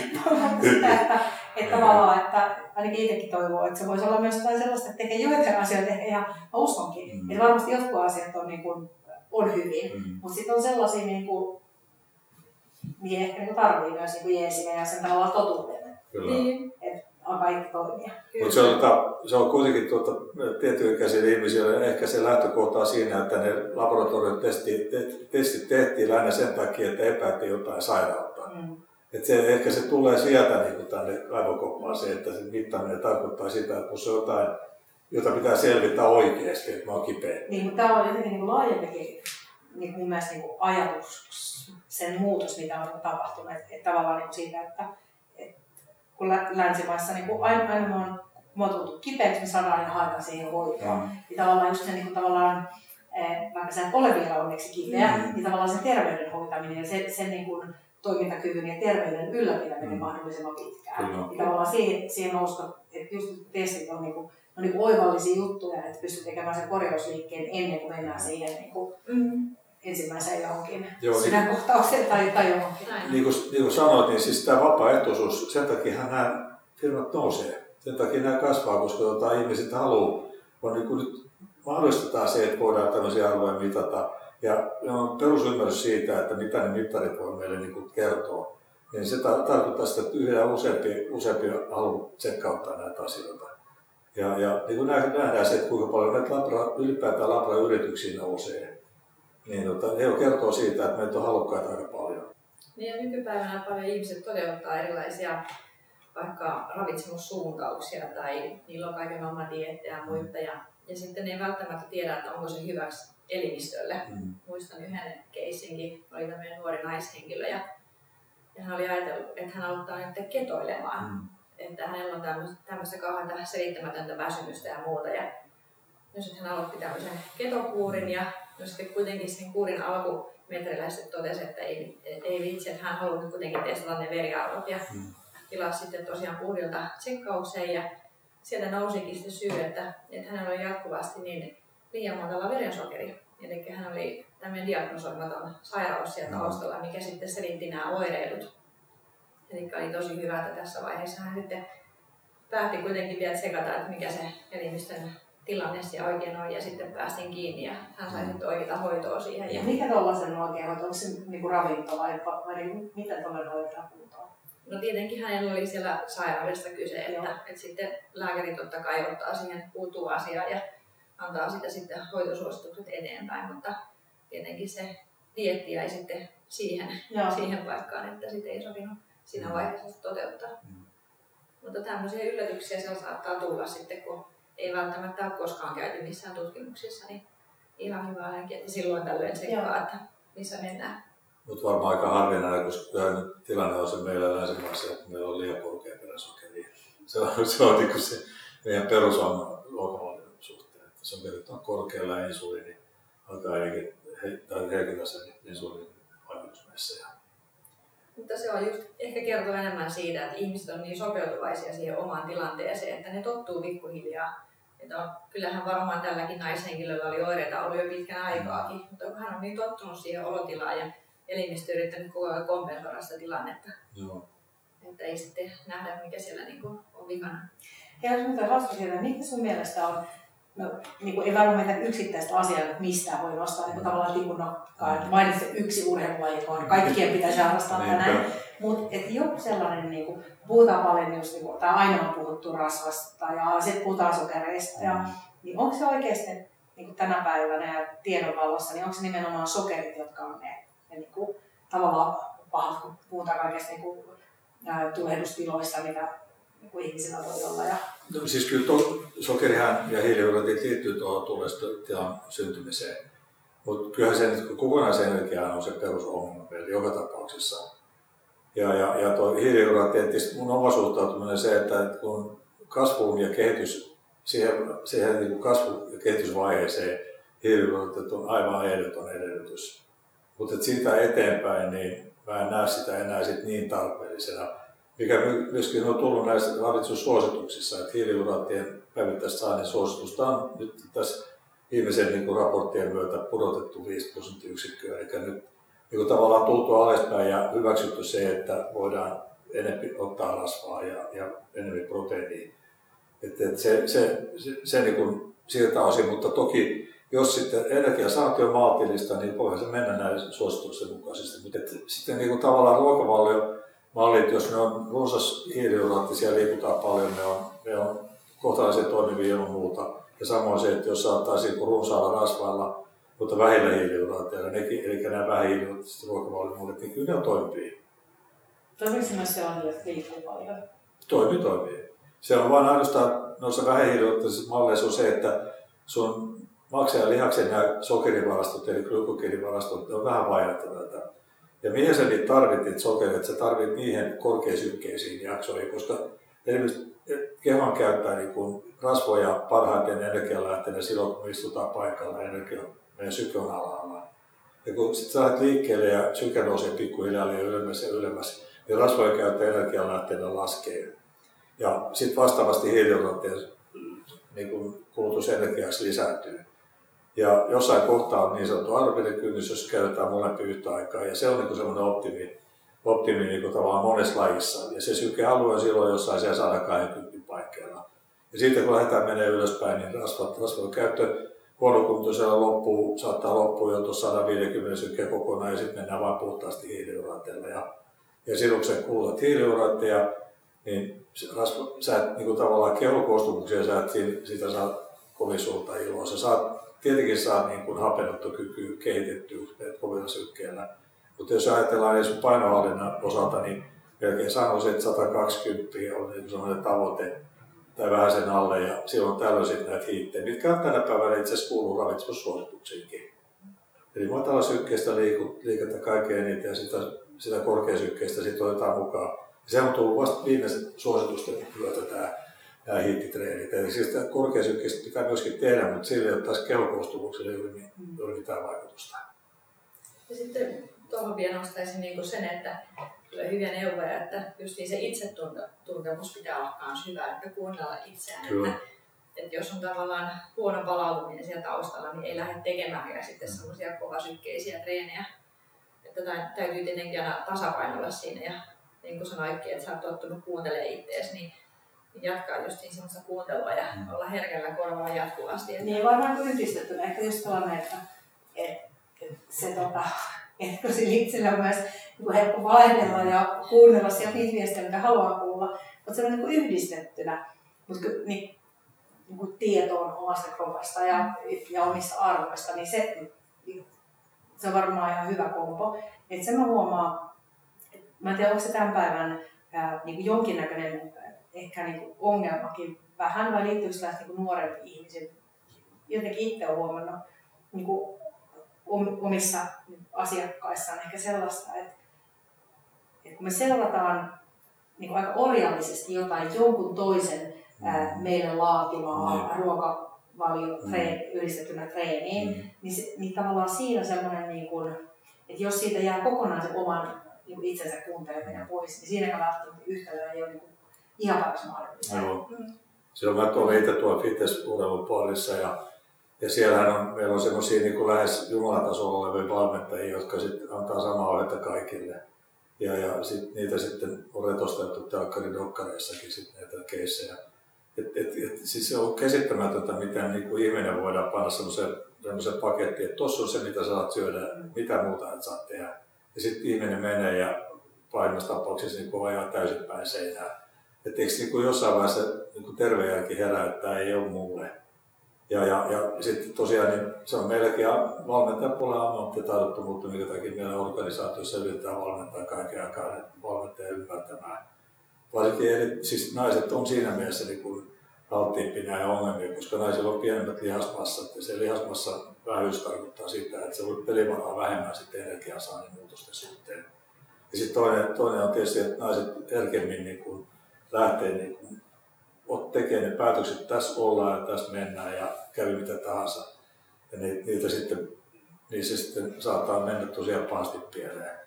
sitä, että, että tavallaan, että ainakin itsekin toivoo, että se voisi olla myös jotain sellaista, että tekee joitain asioita ehkä ihan, mä uskonkin, mm. että varmasti jotkut asiat on, niin kuin, on hyvin, mm. mutta sitten on sellaisia, niin kuin, mihin ehkä niin tarvii myös niin jeesiä ja sen tavallaan totuuden. Kyllä. Niin. On kaikki toimia. Mutta se, on, se on kuitenkin tuota, tietyikäisille ihmisille ehkä se lähtökohta siinä, että ne laboratoriotestit testit tehtiin lähinnä sen takia, että epäiltiin jotain sairautta. Mm. Et se, ehkä se tulee sieltä niin kuin tänne aivokoppaan se, että se mittaaminen tarkoittaa sitä, että kun se on jotain, jota pitää selvittää oikeasti, että mä oon kipeä. Niin, mutta tämä on jotenkin niin laajempikin niin mun mielestä niin ajatus, sen muutos, mitä on tapahtunut. Että, että tavallaan niin siitä, että kun länsimaissa niin kuin aina, aina mä oon, mä oon tullut kipeäksi, me saadaan aina haetaan siihen hoitoon. Mm. Niin tavallaan just se niin kuin, tavallaan, eh, vaikka sä et ole vielä onneksi kipeä, mm. niin tavallaan se terveyden hoitaminen ja se, sen niin kuin, toimintakyvyn ja terveyden ylläpitäminen mm. mahdollisimman pitkään. Kyllä. Ja tavallaan siihen, siihen nousta, että just testit on, niinku, on niinku oivallisia juttuja, että pystyy tekemään sen korjausliikkeen ennen kuin mennään siihen niinku, mm. Ensimmäiseen johonkin Joo, niin- sydänkohtaukseen tai, tai johonkin. Niin kuin, niin kuin sanoit, niin siis tämä vapaaehtoisuus, sen takia nämä firmat nousee. Sen takia nämä kasvaa, koska tota, ihmiset haluaa, on niin kuin nyt mahdollistetaan se, että voidaan tämmöisiä alueita mitata ja on perusymmärrys siitä, että mitä ne mittarit voi meille niin kertoa, niin se ta- tarkoittaa sitä, että yhä useampi, useampi haluaa tsekkauttaa näitä asioita. Ja, ja niin kuin nähdään se, että kuinka paljon näitä labra, ylipäätään labra-yrityksiä nousee, niin tota, he kertoo siitä, että meitä on halukkaita aika paljon. Niin ja nykypäivänä paljon ihmiset toteuttaa erilaisia vaikka ravitsemussuuntauksia tai niillä on kaiken maailman diettejä ja muita ja, ja sitten ne ei välttämättä tiedä, että onko se hyväksi elimistölle. Mm. Muistan yhden keissinkin, oli tämmöinen nuori naishenkilö ja, ja hän oli ajatellut, että hän aloittaa nyt ketoilemaan. Mm. Että hänellä on tämmöistä, tämmöistä kauhean selittämätöntä väsymystä ja muuta. Ja no sitten hän aloitti tämmöisen ketokuurin ja no sitten kuitenkin sen kuurin alkumetreillä sitten totesi, että ei, ei vitsi, että hän haluaa nyt kuitenkin testata ne veriarvot ja mm. tilasi sitten tosiaan kuurilta tsekkaukseen ja sieltä nousikin sitten syy, että, että hänellä on jatkuvasti niin liian matala verensokeri. Eli hän oli tämmöinen diagnosoimaton sairaus siellä mm. taustalla, mikä sitten selitti nämä oireilut. Eli oli tosi hyvä, että tässä vaiheessa hän sitten päätti kuitenkin vielä tsekata, että mikä se elimistön tilanne siellä oikein on, ja sitten päästiin kiinni ja hän sai sitten oikeita hoitoa siihen. Ja mikä tuollaisen oikein hoito? Onko se niinku ravinto vai, vai mitä tuollainen hoitaa kuntoon? No tietenkin hänellä oli siellä sairaudesta kyse, että, että sitten lääkäri totta kai ottaa siihen puuttuu asiaan ja antaa sitä sitten hoitosuositukset eteenpäin, mutta tietenkin se dietti jäi sitten siihen, Joo. siihen paikkaan, että sitä ei sopinut siinä mm. vaiheessa toteuttaa. Mm. Mutta tämmöisiä yllätyksiä siellä saattaa tulla sitten, kun ei välttämättä ole koskaan käyty missään tutkimuksissa, niin ihan hyvä ainakin, että silloin tällöin seikkaa, että missä mennään. Mutta varmaan aika harvinainen, koska tilanne on se meillä länsimaissa, että meillä on liian korkea peräsokeri. Se on, se on niin se meidän perusongelma se on verrattuna korkealla insuliini, alkaa heikentää sen insuliinin vaikutusmeissä. Mutta se on just ehkä kertoo enemmän siitä, että ihmiset on niin sopeutuvaisia siihen omaan tilanteeseen, että ne tottuu pikkuhiljaa. Että on, kyllähän varmaan tälläkin naishenkilöllä oli oireita ollut jo pitkän aikaakin, mutta kun hän on niin tottunut siihen olotilaan ja elimistö yrittänyt koko ajan kompensoida sitä tilannetta. Joo. että ei sitten nähdä, mikä siellä niin kuin on vikana. Ja jos muuten hauska siitä, mikä sun mielestä on, no niin kuin ei varmaan mitään yksittäistä asiaa, että mistä voi nostaa niin kuin tavallaan tikunokkaa, että mainitsit yksi urheilulaji, kun kaikkien pitäisi harrastaa tai Mutta joku sellainen, niin kuin, puhutaan paljon just, niin kuin, tai aina on puhuttu rasvasta ja sitten puhutaan sokereista, ja, niin onko se oikeasti niin kuin tänä päivänä ja tiedonvallassa, niin onko se nimenomaan sokerit, jotka on ne, ne niin kuin, tavallaan pahat, kun puhutaan kaikesta niin kuin, tulehdustiloista, mitä niin kuin ihmisillä voi olla. Ja... No, siis kyllä to, sokerihan ja hiilihydraatit liittyy tuohon tulehdustilan syntymiseen. Mutta kyllähän se kokonaisenergia on se perusongelma joka tapauksessa. Ja, ja, ja tuo hiilihydraattien, mun oma suhtautuminen se, että, kun kasvuun ja kehitys, siihen, siihen niin kuin kasvu- ja kehitysvaiheeseen hiilihydraatit on aivan ehdoton edellytys. Mutta siitä eteenpäin, niin mä en näe sitä enää sit niin tarpeellisena. Mikä myöskin on tullut näissä ravitsussuosituksissa, että hiilihydraattien päivittäistä saannin suositusta on nyt tässä viimeisen niin raporttien myötä pudotettu 5 prosenttiyksikköä, eli nyt niin tavallaan tultu alaspäin ja hyväksytty se, että voidaan enemmän ottaa rasvaa ja, ja enemmän proteiinia. Et, et se, se, se, se niin kuin siltä osin, mutta toki jos sitten energiasaanti on maltillista, niin voihan se mennä näiden suosituksen mukaisesti. Mutta sitten niin kuin tavallaan ruokavaliomallit, jos ne on runsas hiilihydraattisia, liikutaan paljon, ne on, ne on kohtalaisen toimivia ilman muuta. Ja samoin se, että jos saattaisi runsaalla rasvailla mutta vähillä hiilihydraatteilla, nekin, eli nämä vähähiilihydraattiset ruokavaliomuudet, niin kyllä ne on toimivia. Toimiiko se myös sellainen, että liikkuu paljon? Toimii, toimii. Se on vain ainoastaan noissa vähähiilihydraattisissa malleissa on se, että sun maksajan lihaksen nämä sokerivarastot eli glykogeenivarastot on vähän vaihdettavia. Ja mihin sä niitä tarvitset sokerit? Sä tarvit niihin korkeasykkeisiin jaksoihin, koska esimerkiksi kehon käyttää niin kuin rasvoja parhaiten energialähteenä silloin, kun istutaan paikalla energia meidän syke on alhaalla. Ja kun sitten sä lähdet liikkeelle ja syke nousee pikkuhiljaa liian ylemmäs ja ylemmäs, niin rasvojen käyttö energialähteenä laskee. Ja sitten vastaavasti hiilihydraattien niin kulutus energiaksi lisääntyy. Ja jossain kohtaa on niin sanottu arvioiden kynnys, jos käytetään molempi yhtä aikaa. Ja se on niin semmoinen optimi, optimi niin tavallaan monessa lajissa. Ja se sykealue on silloin jossain siellä 120 paikkeilla. Ja sitten kun lähdetään menee ylöspäin, niin rasvat, rasvojen käyttö huonokuntoisella loppuu, saattaa loppua jo tuossa 150 sykkeä kokonaan ja sitten mennään vain puhtaasti hiilihydraatteilla. Ja, ja silloin kun sä kulutat hiilihydraatteja, niin rasva, sä et niin kuin tavallaan kehokoostumuksia, sä et siitä saa kovin suurta iloa. Sä saat, tietenkin saa niin kuin hapenottokyky kehitettyä kovilla sykkeellä. Mutta jos ajatellaan edes painohallinnan osalta, niin melkein sanoisin, että 120 on niin sellainen tavoite tai vähän sen alle ja silloin tällöin sitten näitä hiittejä, mitkä on tänä päivänä itse asiassa kuuluu ravitsemussuosituksiinkin. Eli sykkeestä liikettä kaikkein eniten ja sitä, sitä korkeasykkeistä sitten otetaan mukaan. Ja se on tullut vasta viimeisen suositusten myötä tämä nämä hiittitreenit. Eli siis korkeasykkeistä pitää myöskin tehdä, mutta sillä ei ole taas kehokoostumukselle juuri, juuri mitään vaikutusta. Ja sitten tuohon vielä nostaisin niin sen, että tulee hyviä neuvoja, että just niin se itsetuntemus pitää olla myös hyvä, että kuunnella itseään. Että, että jos on tavallaan huono palautuminen siellä taustalla, niin ei lähde tekemään ja sitten semmoisia kovasykkeisiä treenejä. Että täytyy tietenkin aina tasapainolla siinä ja niin kuin sanoitkin, että sä oot tottunut kuuntelemaan itseäsi, niin jatkaa just niin semmoista kuuntelua ja mm. olla herkällä korvalla jatkuvasti. Että... Niin varmaan yhdistettynä ehkä just että, että se tota, että kun sillä itsellä on myös niin helppo vaihdella ja kuunnella sieltä niitä viestejä, mitä haluaa kuulla, mutta se on niin yhdistettynä mutta niin, niin kuin tietoon omasta kropasta ja, ja omista arvoista, niin se, se on varmaan ihan hyvä kompo. Et sen mä huomaan, että mä en tiedä, onko se tämän päivän ää, niin kuin jonkinnäköinen ehkä niin kuin ongelmakin vähän, vai liittyykö se niin nuorempi ihmisiin. Jotenkin itse olen huomannut niin kuin omissa asiakkaissaan ehkä sellaista, että, että kun me seurataan niin aika orjallisesti jotain jonkun toisen ää, mm. meille laatimaa mm. ruokavalio mm. treen, yhdistettynä treeniin, mm. niin, se, niin tavallaan siinä semmoinen, niin kuin, että jos siitä jää kokonaan se oman niin kuin itsensä kuunteleminen pois, niin siinäkään välttämättä yhtälö ei ole niin kuin ihan paras mahdollista. Joo. Mm. Silloin mä tuon itse tuolla fitnessurheilun puolissa ja ja siellähän on, meillä on semmoisia niin lähes jumalatasolla olevia valmentajia, jotka sitten antaa samaa ohjetta kaikille. Ja, ja sit, niitä sitten on retostettu telkkarin dokkareissakin sit näitä keissejä. Et, et, et, siis se on käsittämätöntä, miten niin kuin ihminen voidaan panna semmoiseen, semmoiseen pakettiin, että tuossa on se, mitä saat syödä, mitä muuta et saa tehdä. Ja sitten ihminen menee ja pahimmassa tapauksessa niin ajaa täysin päin seinään. Että eikö niin kuin jossain vaiheessa niin kuin terve järki herää, että tämä ei ole mulle. Ja, ja, ja sitten tosiaan niin se on meilläkin valmentajan puolella ammattitaidottomuutta, minkä takia meidän organisaatiossa yritetään valmentaa kaiken aikaa valmentajan ymmärtämään. Varsinkin eli, siis naiset on siinä mielessä niin kuin alttiimpi näihin ongelmiin, koska naisilla on pienemmät lihasmassat ja se lihasmassa vähyys tarkoittaa sitä, että se voi pelivaraa vähemmän sitten energiansaannin muutosten suhteen. Ja sitten toinen, toinen on tietysti, että naiset herkemmin niin kuin lähtee niin kuin tekee ne päätökset, tässä ollaan ja tässä mennään ja kävi mitä tahansa. Ja niitä sitten, niissä sitten saattaa mennä tosiaan pahasti pieleen.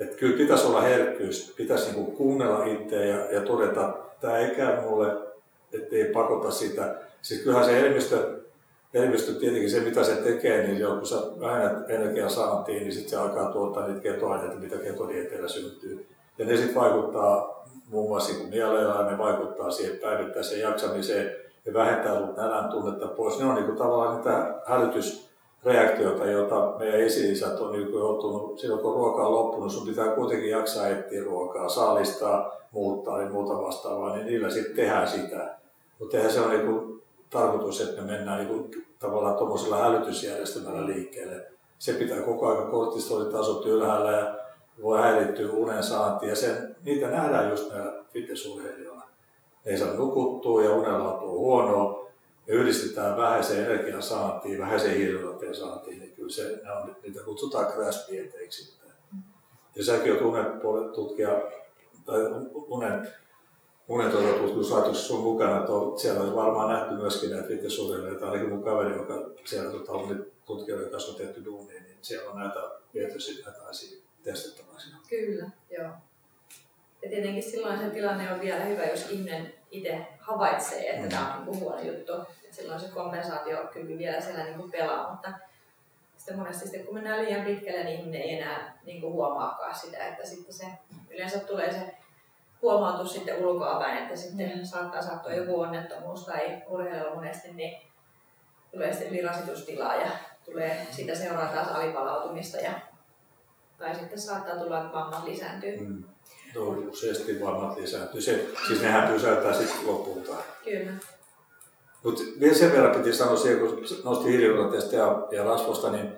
Että kyllä pitäisi olla herkkyys, pitäisi niinku kuunnella itseä ja, ja todeta, että tämä ei käy mulle, ettei pakota sitä. Siis kyllähän se elimistö, elimistö tietenkin se mitä se tekee, niin jo, kun sä vähennät energian saantiin, niin sitten se alkaa tuottaa niitä ketoaineita, mitä ketodieteillä syntyy. Ja ne sitten vaikuttaa muun muassa mieleellä, ne vaikuttaa siihen päivittäiseen jaksamiseen ja vähentää sun nälän tunnetta pois. Ne on niin kuin tavallaan niitä hälytysreaktioita, joita meidän esi-isät on niin joutunut, silloin kun ruoka on loppunut, sun pitää kuitenkin jaksaa etsiä ruokaa, saalistaa, muuttaa ja muuta vastaavaa, niin niillä sitten tehdään sitä. Mutta eihän se ole niin kuin tarkoitus, että me mennään niin kuin tavallaan tuommoisella hälytysjärjestelmällä liikkeelle. Se pitää koko ajan kortistolitasot ylhäällä ja voi häirittyä unen saanti ja sen, niitä nähdään just näillä fitnessurheilijoilla. Ne ei saa nukuttua ja unenlaatu on huonoa. Me yhdistetään vähäisen energian saantiin, vähäisen hiilihydraattien saantiin, niin kyllä se, ne on, niitä kutsutaan crash dieteiksi. Ja säkin olet unen tutkija, tai unen, unen tuota tutkimuslaitoksessa sun mukana, että siellä olisi varmaan nähty myöskin näitä fitnessurheilijoita, ainakin mun kaveri, joka siellä tuota, on tutkijoiden kanssa on tehty duunia, niin siellä on näitä viety näitä asioita testattavaksi. Kyllä, joo. Ja tietenkin silloin se tilanne on vielä hyvä, jos ihminen itse havaitsee, että mm. tämä on niin huono juttu. Et silloin se kompensaatiokyky vielä siellä niin pelaa, mutta sitten monesti sitten, kun mennään liian pitkälle, niin ihminen ei enää niin kuin huomaakaan sitä, että sitten se yleensä tulee se huomautus sitten ulkoapäin, että sitten mm. saattaa sattua joku onnettomuus tai urheilu monesti, niin tulee sitten virasitustilaa ja tulee sitä seuraa taas alipalautumista ja tai sitten saattaa tulla, että vammat lisääntyy. Mm. No, useasti vammat lisääntyy. Se, siis nehän pysäyttää sitten lopulta. Kyllä. Mutta vielä sen verran piti sanoa siihen, kun nosti hiilihydraateista ja, ja rasvosta, niin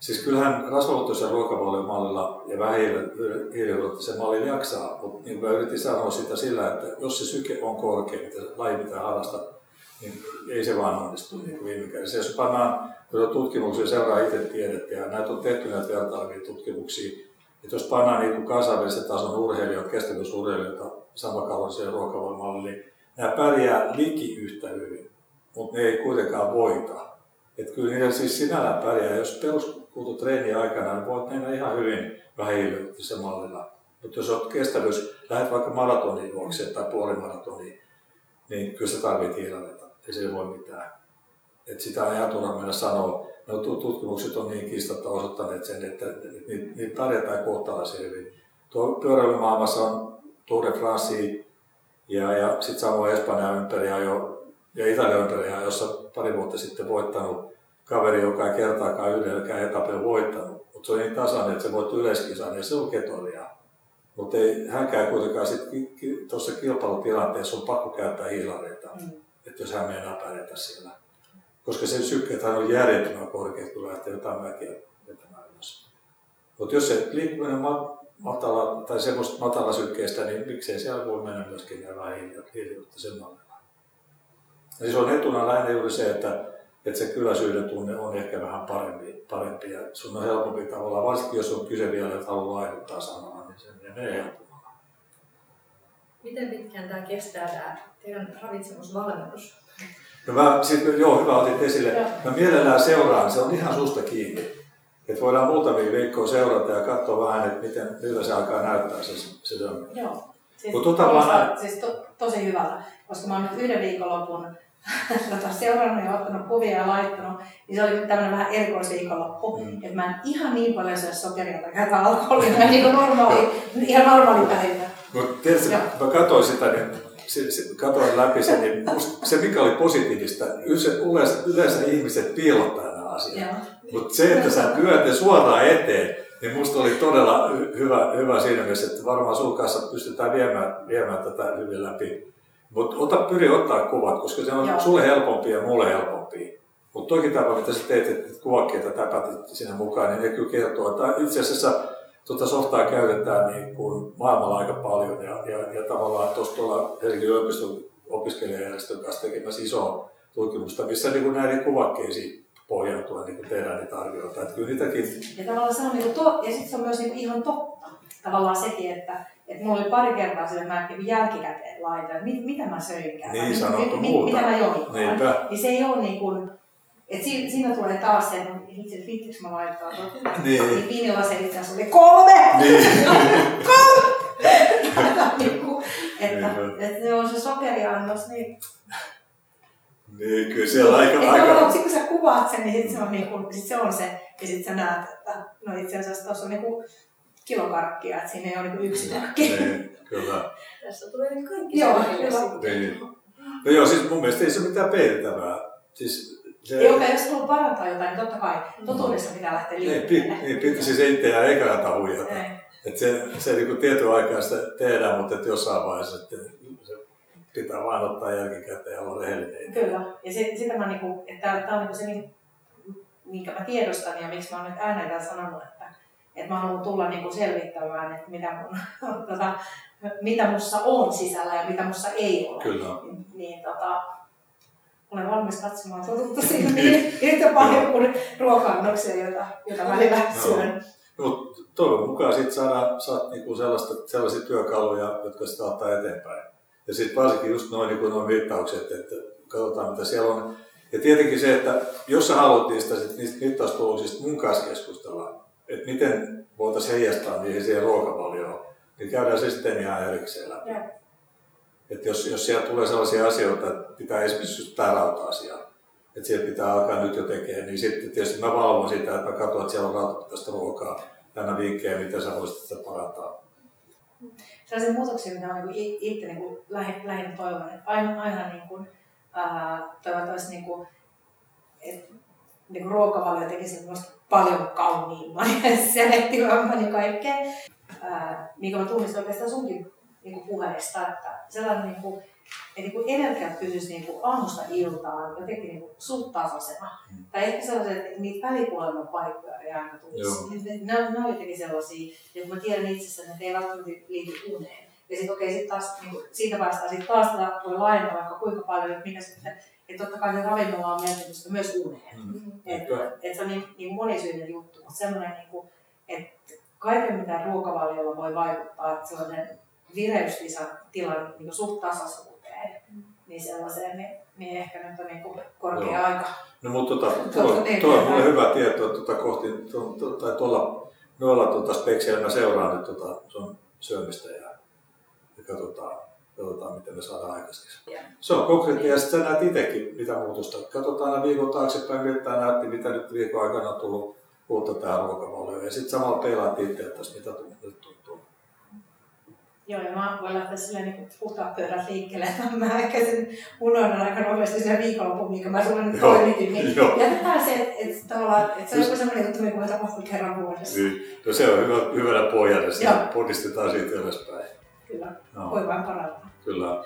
siis kyllähän rasvaluottoisen ruokavaliomallilla ja vähähiilihydraattisen mallilla jaksaa, mutta niin kuin yritin sanoa sitä sillä, että jos se syke on korkea, mitä laji pitää harrastaa, niin ei se vaan onnistu niin viime kädessä. Jos pannaan tutkimuksia seuraa itse tiedettä ja näitä on tehty näitä vertailevia tutkimuksia, että jos pannaan niin kansainvälisen tason urheilijoita, kestävyysurheilijoita samakaloriseen ruokavoimalle, niin nämä pärjää liki yhtä hyvin, mutta ne ei kuitenkaan voita. Että kyllä niillä siis sinällään pärjää. Jos peruskultutreeni aikana, niin voit mennä ihan hyvin vähähiilisellä mallilla. Mutta jos olet kestävyys, lähdet vaikka maratoniin juokseen tai puolimaratoniin, niin kyllä sä tarvitset hiilareita. Ei se voi mitään että sitä ajatuna mennä sanoa. No, tutkimukset on niin kiistatta osoittaneet sen, että niitä, tarjotaan kohtalaisen hyvin. Tuo pyöräilymaailmassa on Tour de France ja, ja sitten samoin Espanjan ympäri jo, ja Italian ympäri, jossa pari vuotta sitten voittanut kaveri, joka ei kertaakaan yhdelläkään etapella voittanut. Mutta se on niin tasainen, että se voitti yleiskisan ja se on ketolia. Mutta ei hänkään kuitenkaan tuossa kilpailutilanteessa on pakko käyttää hiilareita, mm. Että jos hän meinaa pärjätä siellä koska sen sykkeethän on järjettömän korkeat, kun lähtee jotain mäkiä vetämään ylös. Mutta jos se liikkuminen matala, tai semmoista matala sykkeestä, niin miksei siellä voi mennä myöskin nämä hiilijoutta sen mallilla. Eli se on etuna lähinnä juuri se, että, että se kyläisyyden tunne on ehkä vähän parempi, parempi ja sun on helpompi tavallaan, varsinkin jos on kyse vielä, että haluaa laiduttaa sanaa, niin se menee helpommalla. Miten pitkään tämä kestää tämä teidän ravitsemusvalmennus? No mä, sit, joo, hyvä otit esille. Joo. Mä mielellään seuraan, se on ihan susta kiinni. Että voidaan muutamia viikkoja seurata ja katsoa vähän, että miten, miltä se alkaa näyttää se, se Joo. Siis, tota vaan... siis to, tosi hyvältä, koska mä oon nyt yhden viikonlopun tota, seurannut ja ottanut kuvia ja laittanut, niin se oli tämmöinen vähän erikoisviikonloppu. Mm. Että mä en ihan niin paljon syö sokeria tai alkoholia niin kuin normaali, ihan normaali päivä. Mutta tietysti, mä katsoin sitä, niin se, se, katsoin läpi sen, niin se mikä oli positiivista, yleensä, yleensä ihmiset piilottaa nämä asiat. Mutta se, että sä lyöt ne suoraan eteen, niin musta oli todella hyvä, hyvä siinä mielessä, että varmaan sun kanssa pystytään viemään, viemään tätä hyvin läpi. Mutta ota, pyri ottaa kuvat, koska se on Joo. sulle helpompi ja mulle helpompi. Mutta toki tämä, mitä sä teet, että kuvakkeita täpätit sinne mukaan, niin ne kyllä kertoo, että itse asiassa tuota softaa käytetään niin kuin maailmalla aika paljon ja, ja, ja tavallaan tuossa tuolla Helsingin yliopiston opiskelijajärjestön kanssa tekemässä isoa tutkimusta, missä niin kuin näiden kuvakkeisiin pohjautua niin kuin tehdään niitä arvioita. Että kyllä niitäkin... Ja tavallaan se on, niin kuin to, ja sitten se on myös niin kuin ihan totta. Tavallaan sekin, että, että mulla oli pari kertaa sille, että mä niin jälkikäteen laitan, mit, mitä mä söinkään. Niin sanottu mit, muuta. Mitä mä join. Niin se ei ole niin kuin, et siinä, siinä tulee taas se, että itse viittikö mä laittaa tuota. Niin. niin viinilla se itse asiassa oli kolme! Niin. kolme! niin kuin, että, niin. että se on se sokeriannos, niin niin, kyllä siellä aika... Että aika... Sitten kun sä kuvaat sen, niin sit se on, niin kuin, sit se, on se, ja sitten sä näet, että no itse asiassa tuossa on niin kuin kilokarkkia, että siinä ei ole niin yksi karkki. Niin, kyllä. Tässä tulee nyt kaikki Joo, kyllä. Niin. No joo, siis mun mielestä ei se ole mitään peitettävää. Siis se... Ei, jos haluaa parantaa jotain, niin totta kai totuudessa pitää lähteä liikkeelle. Niin, niin siis ei itseään eikä kannata huijata. Että se, se niin tietyn aikaa sitä tehdään, mutta että jossain vaiheessa että se pitää vain ottaa jälkikäteen ja olla rehellinen. Kyllä. Ja se, sitä mä, niinku, että tämä on niinku se, minkä mä tiedostan ja miksi mä oon nyt ääneen sanonut, että, että mä haluan tulla niinku selvittämään, että mitä, mun, tota, mitä mussa on sisällä ja mitä mussa ei ole. Kyllä. Niin, niin tota, olen valmis katsomaan totutta silmiin yhtä paljon kuin ruoka-annoksia, jota, jota välillä syön. No, mutta toivon mukaan sit saada, saat niinku sellaista, sellaisia työkaluja, jotka sitä ottaa eteenpäin. Ja sitten varsinkin just noin, niin noin mittaukset, että katsotaan mitä siellä on. Ja tietenkin se, että jos sä haluat niistä, sit, niistä mittaustuloksista mun kanssa keskustella, että miten voitaisiin heijastaa niihin siihen ruokavalioon, niin käydään se sitten ihan erikseen läpi. Yeah. Että jos, jos siellä tulee sellaisia asioita, että pitää esimerkiksi tämä rauta-asia, että siellä pitää alkaa nyt jo tekemään, niin sitten tietysti mä valvon sitä, että mä katson, että siellä on rautapitaista ruokaa tänä vinkkejä, miten sä voisit sitä parantaa. Sellaisia muutoksia, mitä olen niin itse niin lähinnä toivon, että aina, aina niin kuin, ää, toivottavasti niin kuin, että niin kuin ruokavalio tekisi paljon kauniimman ja selektiivamman ja kaikkea. mikä mä tunnistan oikeastaan sunkin niin kuin puheesta, että sellainen niin kuin, että niin kuin energiat pysyisi niin kuin aamusta iltaan jotenkin niin kuin suht tasaisena. Mm. Tai ehkä sellaiset, että niitä välikuoleman paikkoja ei aina tulisi. Ne, ne, ne on jotenkin sellaisia, että mä tiedän itsessäni, että ei välttämättä liity uneen. Ja sitten okei, okay, sit taas, niin kuin, siitä päästään sitten taas tätä voi laajentaa vaikka kuinka paljon, että mikä sitten, että totta kai ravinnolla on merkitystä myös uneen. Mm. Että et se on niin, niin monisyinen juttu, mutta semmoinen, niin kuin, että kaiken mitä ruokavaliolla voi vaikuttaa, että sellainen vireystilan niin suht tasaisuuteen, mm. niin sellaiseen, niin, niin ehkä nyt on niin kuin korkea Joo. aika. No mutta tota, tuo, niin, tuo on mulle hyvä tieto, että tuota kohti, tu, tu, tai tuolla noilla tuota spekseillä mä seuraan nyt tuota sun syömistä ja, ja katsotaan, katsotaan, miten me saadaan aikaiseksi. Yeah. Se on konkreettia ja sitten sä näet itsekin, mitä muutosta. Katsotaan aina viikon taaksepäin, miltä näytti, mitä nyt viikon aikana on tullut uutta tähän ruokavalioon. Ja sitten samalla peilaat itse, että mitä tuntuu. Joo, ja mä voin lähteä silleen niin puhtaat pöydät liikkeelle, että mä ehkä sen unohdan aika nopeasti sen viikonlopun, mikä mä sulle nyt toimitin. Niin jätetään se, että, että, tavallaan, että se on joku semmoinen juttu, mikä voi tapahtua kerran vuodessa. Niin. No se on hyvä, hyvänä pohjana, että ponnistetaan siitä ylöspäin. Kyllä, no. voi vain parantaa. Kyllä.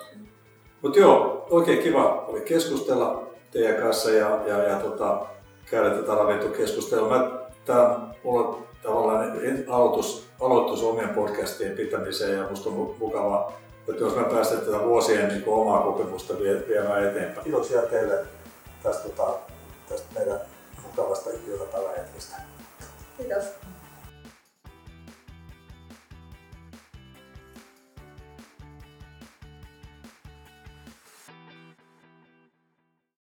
Mutta joo, oikein kiva oli keskustella teidän kanssa ja, ja, ja tota, käydä tätä ravintokeskustelua. Mä, tää, mulla tavallaan aloitus, aloitus omien podcastien pitämiseen ja musta on mukava, että jos mä päästän tätä vuosien niin kuin omaa kokemusta vie, viemään eteenpäin. Kiitoksia teille tästä, tota, tästä meidän mukavasta iltapäivähetkestä. Kiitos.